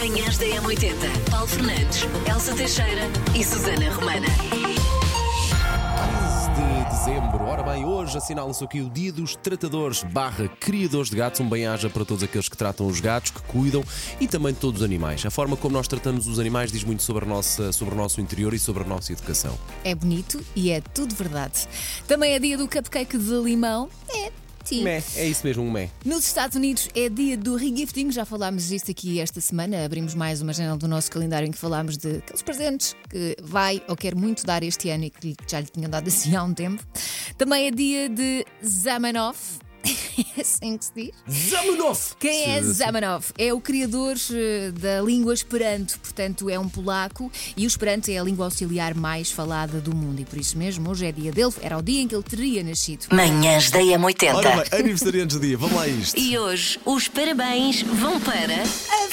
Manhãs da M80. Paulo Fernandes, Elsa Teixeira e Susana Romana. 15 de dezembro. Ora bem, hoje assinala-se aqui o Dia dos Tratadores barra Criadores de Gatos. Um bem-aja para todos aqueles que tratam os gatos, que cuidam e também de todos os animais. A forma como nós tratamos os animais diz muito sobre, a nossa, sobre o nosso interior e sobre a nossa educação. É bonito e é tudo verdade. Também é dia do cupcake de limão. É, sim. Mé, é isso mesmo, um mé. Nos Estados Unidos é dia do regifting, já falámos disto aqui esta semana. Abrimos mais uma janela do nosso calendário em que falámos de aqueles presentes que vai ou quer muito dar este ano e que já lhe tinham dado assim há um tempo. Também é dia de Zamenhof. É assim que se diz? Zamenhof! Quem é Zamenhof? É o criador eh, da língua Esperanto, portanto é um polaco e o Esperanto é a língua auxiliar mais falada do mundo e por isso mesmo hoje é dia dele, era o dia em que ele teria nascido. Manhãs da Ora M80. bem, aniversariantes do dia, vamos lá a isto. E hoje os parabéns vão para. A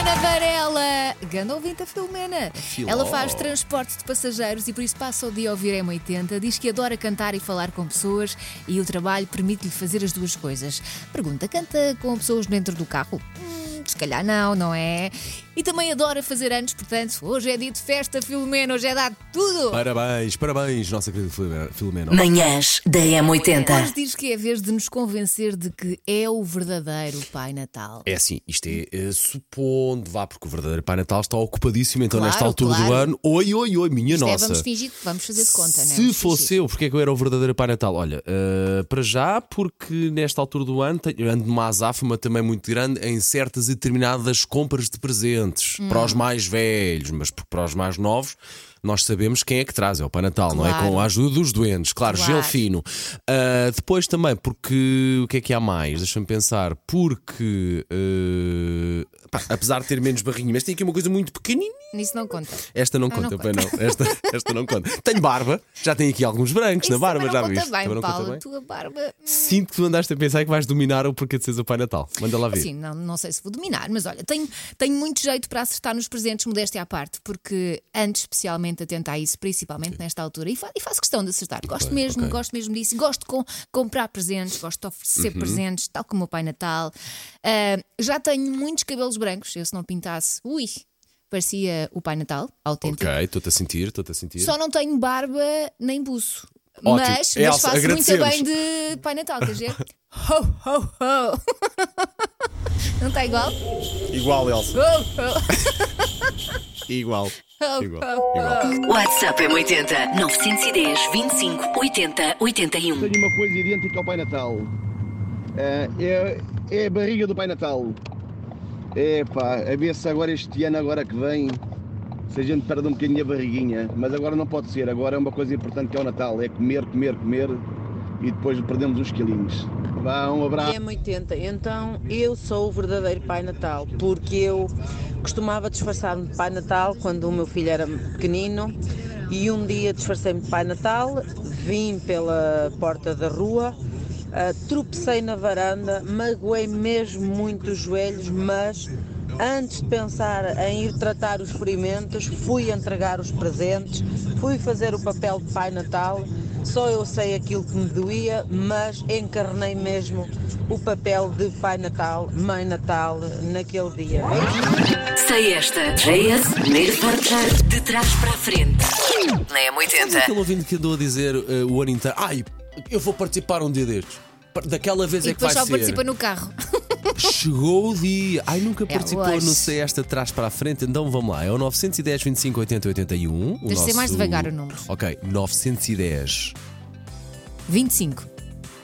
Filomena Varela! Ganda ouvinte a Filomena. Filó. Ela faz transporte de passageiros e por isso passa o dia a ouvir M80. Diz que adora cantar e falar com pessoas e o trabalho permite-lhe fazer as duas coisas. Pergunta: canta com pessoas dentro do carro? Hum, se calhar não, não é? E também adora fazer anos, portanto, hoje é dia de festa, Filomena, hoje é dado tudo! Parabéns, parabéns, nossa querida Filomena-. Manhãs da Hoje M80. diz que é a vez de nos convencer de que é o verdadeiro Pai Natal. É assim, isto é, eh, supondo, vá, porque o verdadeiro Pai Natal está ocupadíssimo, então Claro, nesta altura do claro. ano, oi, oi, oi, minha Isto é, nossa. vamos fingir, vamos fazer de conta, não é? Se Vamos fosse fingir. eu, porque é que eu era o verdadeiro Pai Natal? Olha, eh, para já, porque nesta altura do ano tenho, ando numa azáfama também muito grande em certas e determinadas compras de Hum. para os mais velhos, mas para os mais novos. Nós sabemos quem é que traz, é o Pai Natal, não é? Claro. Com a ajuda dos doentes, claro, Claro. gel fino. Ah, depois também, porque o que é que há mais? Deixa-me pensar, porque eh, pá, apesar de ter menos barrinha, mas tem aqui uma coisa muito pequenina. Isso não conta. Esta não Ah, conta, não pois não. Esta, esta não conta. Tenho barba, já tenho aqui alguns brancos na Isso barba, também já viste? conta bem, Também não Paulo. conta bem. Tua barba. Sinto que tu andaste a pensar que vais dominar o porquê de seres o Pai Natal. Manda lá ver. Sim, não, não sei se vou dominar, mas olha, tenho, tenho muito jeito para acertar nos presentes, modéstia à parte, porque antes especialmente atenta a isso, principalmente nesta altura, e, fa- e faço questão de acertar. Gosto Ok, mesmo, ok. gosto mesmo disso, gosto de com- comprar presentes, gosto de oferecer Uhum. presentes, tal como o Pai Natal. Ah, já tenho muitos cabelos brancos, eu se não pintasse, ui, parecia o Pai Natal, autêntico. Ok, estou-te a sentir, estou-te a sentir. Só não tenho barba nem buço. Ótimo. Mas, mas Elsa, faço muito bem de Pai Natal, quer dizer? Ho, ho, ho! Não está igual? Igual, Elsa. Ho, ho, Igual. Igual. Igual. WhatsApp M80 910 25 80 81. Tenho uma coisa idêntica ao Pai Natal. É, é, é a barriga do Pai Natal. É pá, a ver se agora este ano, agora que vem, se a gente perde um bocadinho a barriguinha. Mas agora não pode ser, agora é uma coisa importante que é o Natal. É comer, comer, comer e depois perdemos os quilinhos. Vá, um abraço. É 80, então eu sou o verdadeiro Pai Natal, porque eu costumava disfarçar-me de Pai Natal quando o meu filho era pequenino e um dia disfarcei-me de Pai Natal, vim pela porta da rua, ah, tropecei na varanda, magoei mesmo muito os joelhos, mas antes de pensar em ir tratar os ferimentos, fui entregar os presentes, fui fazer o papel de Pai Natal. Só eu sei aquilo que me doía, mas encarnei mesmo o papel de Pai Natal, Mãe Natal naquele dia. Sei esta. JS, primeiro portar de trás para a frente. Na Mas M80. aquele ouvinte que andou a dizer eh, o ano inteiro, ai, eu vou participar um dia destes. Pa- Daquela vez E é que vai depois só ser. participa no carro. Chegou o dia. Ai, nunca É participou hoje. no Sei Esta de trás para a frente. Então vamos lá. É o 910 25 80 81. O Tens de ser mais devagar o número. Ok, 910. 25,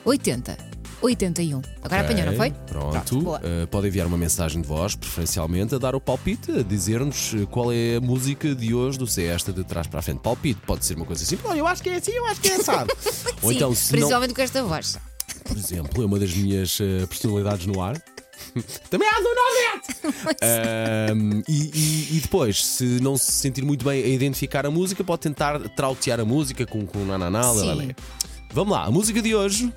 80, 81. Agora apanhou, não foi? Pronto. boa. Eh, pode enviar uma mensagem de voz, preferencialmente, a dar o palpite, a dizer-nos eh, qual é a música de hoje do Sei Esta de trás para a frente. Palpite pode ser uma coisa assim. Olha, eu acho que é assim, eu acho que é assado. Ou Sim, então, se não, principalmente com esta voz. por exemplo, é uma das minhas eh, personalidades no ar. Também há do! Ahm, e, e- e depois, se não se sentir muito bem a identificar a música, pode tentar trautear a música com, com nananá. Sim. Vamos lá, a música de hoje.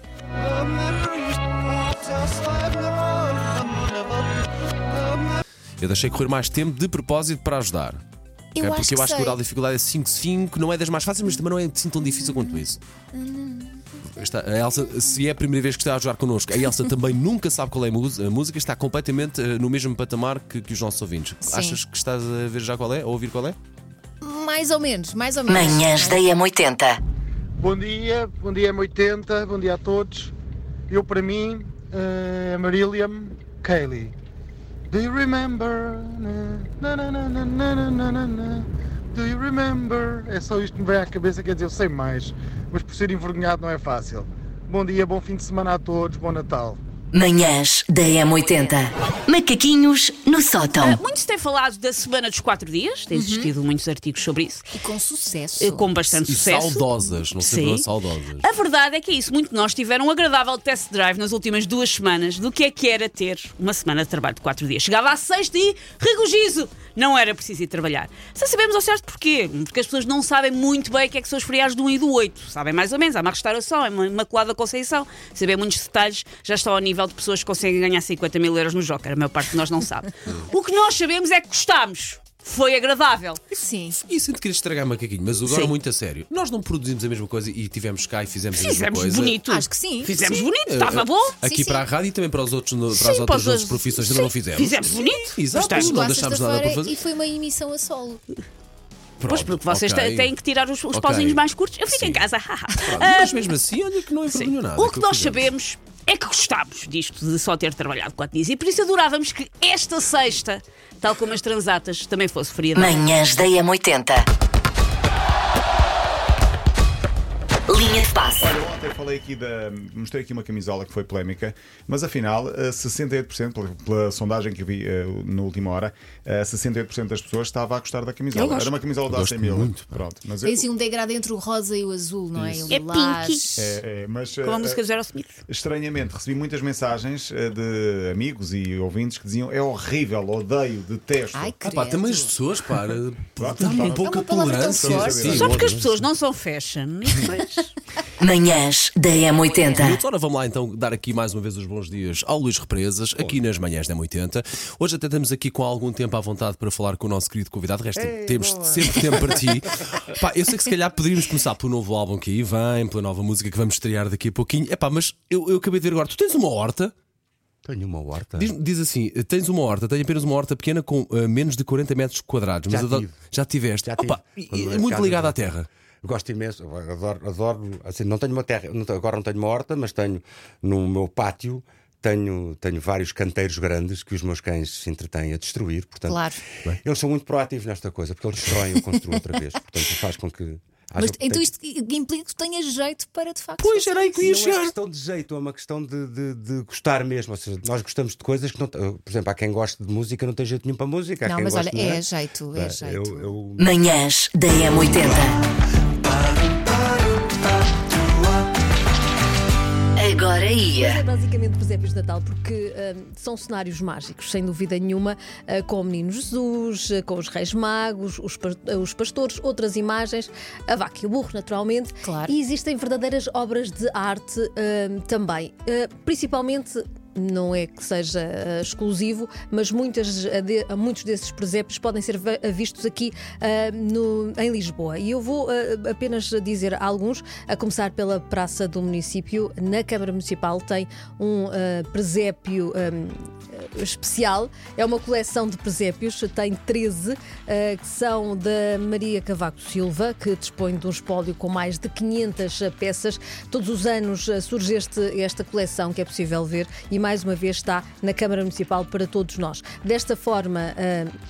Eu deixei correr mais tempo de propósito para ajudar. Eu acho Porque que eu acho que o sei. grau de dificuldade é 5-5, não é das mais fáceis, mas também não é assim tão difícil quanto isso. Está, a Elsa, se é a primeira vez que está a jogar connosco, a Elsa também nunca sabe qual é a música, está completamente eh, no mesmo patamar que, que os nossos ouvintes. Sim. Achas que estás a ver já qual é? A ouvir qual é? Mais ou menos, mais ou menos. Manhãs da M80. Bom dia, bom dia M80, bom dia a todos. Eu para mim eh, é Marillion Kaylee. Do you remember? Na, na, na, Do you remember? É só isto que me vem à cabeça, quer dizer, eu sei mais, mas por ser envergonhado não é fácil. Bom dia, bom fim de semana a todos, bom Natal. Manhãs da M80. Macaquinhos no sótão. Muito se tem falado da semana dos quatro dias, tem existido muitos artigos sobre isso, E com sucesso. eh, com bastante E sucesso. saudosas, não sei Sim. se saudosas. A verdade é que é isso. Muito de nós tiveram um agradável test drive nas últimas duas semanas do que é que era ter uma semana de trabalho de quatro dias. Chegava à sexta e regozijo! Não era preciso ir trabalhar. Só sabemos ao certo porquê. Porque as pessoas não sabem muito bem o que é que são os feriados do 1 e do 8. Sabem mais ou menos. Há uma restauração, é uma Imaculada Conceição. Saber muitos detalhes já está ao nível de pessoas que conseguem ganhar 50 mil euros no Joker. A maior parte de nós não sabe. O que nós sabemos é que gostámos. Foi agradável. Sim. E sinto que queria estragar macaquinho, mas agora Sim. muito a sério. Nós não produzimos a mesma coisa e tivemos cá e fizemos a mesma Fizemos coisa. bonito. Acho que sim. Fizemos Sim. bonito, Eh, estava bom. Aqui Sim, para a rádio e também para, os outros, no- para Sim, as para outras os outros. profissões ainda Sim, não fizemos. fizemos bonito. Exato, não deixámos nada para sexta-feira fazer. E foi uma emissão a solo. Pois, porque vocês têm- que tirar os, os Ok. pauzinhos mais curtos. Eu fico Sim. em casa. Pronto, Mas mesmo assim, olha que não envergonhou nada. o que aquilo nós fizemos. sabemos é que gostámos disto, de só ter trabalhado quatro dias. E por isso adorávamos que esta sexta, tal como as transatas, também fosse feriado. Manhãs da M80. Linha de passe. Olha, ontem falei aqui da. Mostrei aqui uma camisola que foi polémica, mas afinal, eh, 68%, pela, pela sondagem que eu vi eh, na última hora, eh, 68% das pessoas estava a gostar da Eu camisola. Era uma camisola da Gosto AC Milan. muito. Pronto, mas eu, Tem assim um degradê entre o rosa e o azul, não é? O É pink. é, é, mas, Com a eh, música do Aerosmith. Estranhamente, recebi muitas mensagens eh, de amigos e ouvintes que diziam é horrível, odeio, detesto. Ai, Ah, pá, também as pessoas, pá, Pronto, dá-me um pouco uma a tolerância. Só porque as pessoas não são fashion. E Manhãs da M80. Minutos. Ora, vamos lá então dar aqui mais uma vez os bons dias ao Luís Represas, aqui nas manhãs da 80. Hoje até estamos aqui com algum tempo à vontade para falar com o nosso querido convidado. De resto, temos sempre tempo para ti. Pá, eu sei que se calhar poderíamos começar pelo novo álbum que aí vem, pela nova música que vamos estrear daqui a pouquinho. É pá, mas eu, eu acabei de ver agora, tu tens uma horta? Tenho uma horta. Diz, diz assim: tens uma horta, tenho apenas uma horta pequena com eh, menos de 40 metros quadrados. Já mas adoro- tive. já tiveste. Já tive. Opa, era muito de- à terra. Gosto imenso, adoro, adoro assim, não tenho uma terra, não agora não tenho uma horta, mas tenho no meu pátio. Tenho, tenho vários canteiros grandes que os meus cães se entretêm a destruir. Portanto, Claro. eles são muito proativos nesta coisa, porque eles destroem e construem outra vez. Portanto, faz com que. haja- Mas então tem- isto implica que tu tenhas jeito para de facto. Pois era aí que eu ia isso. Não é chegar. questão de jeito, é uma questão de, de- de gostar mesmo. Ou seja, nós gostamos de coisas que não. Por exemplo, há quem goste de música não tem jeito nenhum para música. há Não, quem mas olha, não é jeito, é Eu- jeito. eu- Manhãs da M80. Agora ia. É basicamente presépios de Natal porque hum, são cenários mágicos, sem dúvida nenhuma, ah, com o Menino Jesus, ah, com os Reis Magos, os, os pastores, outras imagens, a vaca e o burro, naturalmente. Claro. E existem verdadeiras obras de arte hum, também. Ah, principalmente. Não é que seja ah, exclusivo, mas muitas, ah, de- muitos desses presépios podem ser va- vistos aqui ah, no- em Lisboa. E eu vou ah, apenas dizer alguns, a começar pela Praça do Município. Na Câmara Municipal tem um presépio ah, especial. É uma coleção de presépios, tem 13, ah, que são da Maria Cavaco Silva, que dispõe de um espólio com mais de 500 peças. Todos os anos surge este- esta coleção que é possível ver e mais uma vez está na Câmara Municipal para todos nós. Desta forma,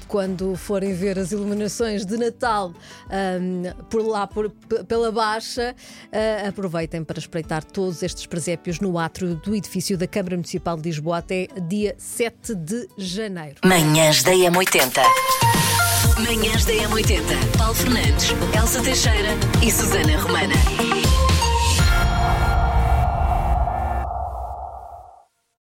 quando forem ver as iluminações de Natal por lá, por- pela Baixa, ah, aproveitem para espreitar todos estes presépios no átrio do edifício da Câmara Municipal de Lisboa até dia 7 de janeiro. Manhãs da M80. Manhãs da M80. Paulo Fernandes, Elsa Teixeira e Susana Romana.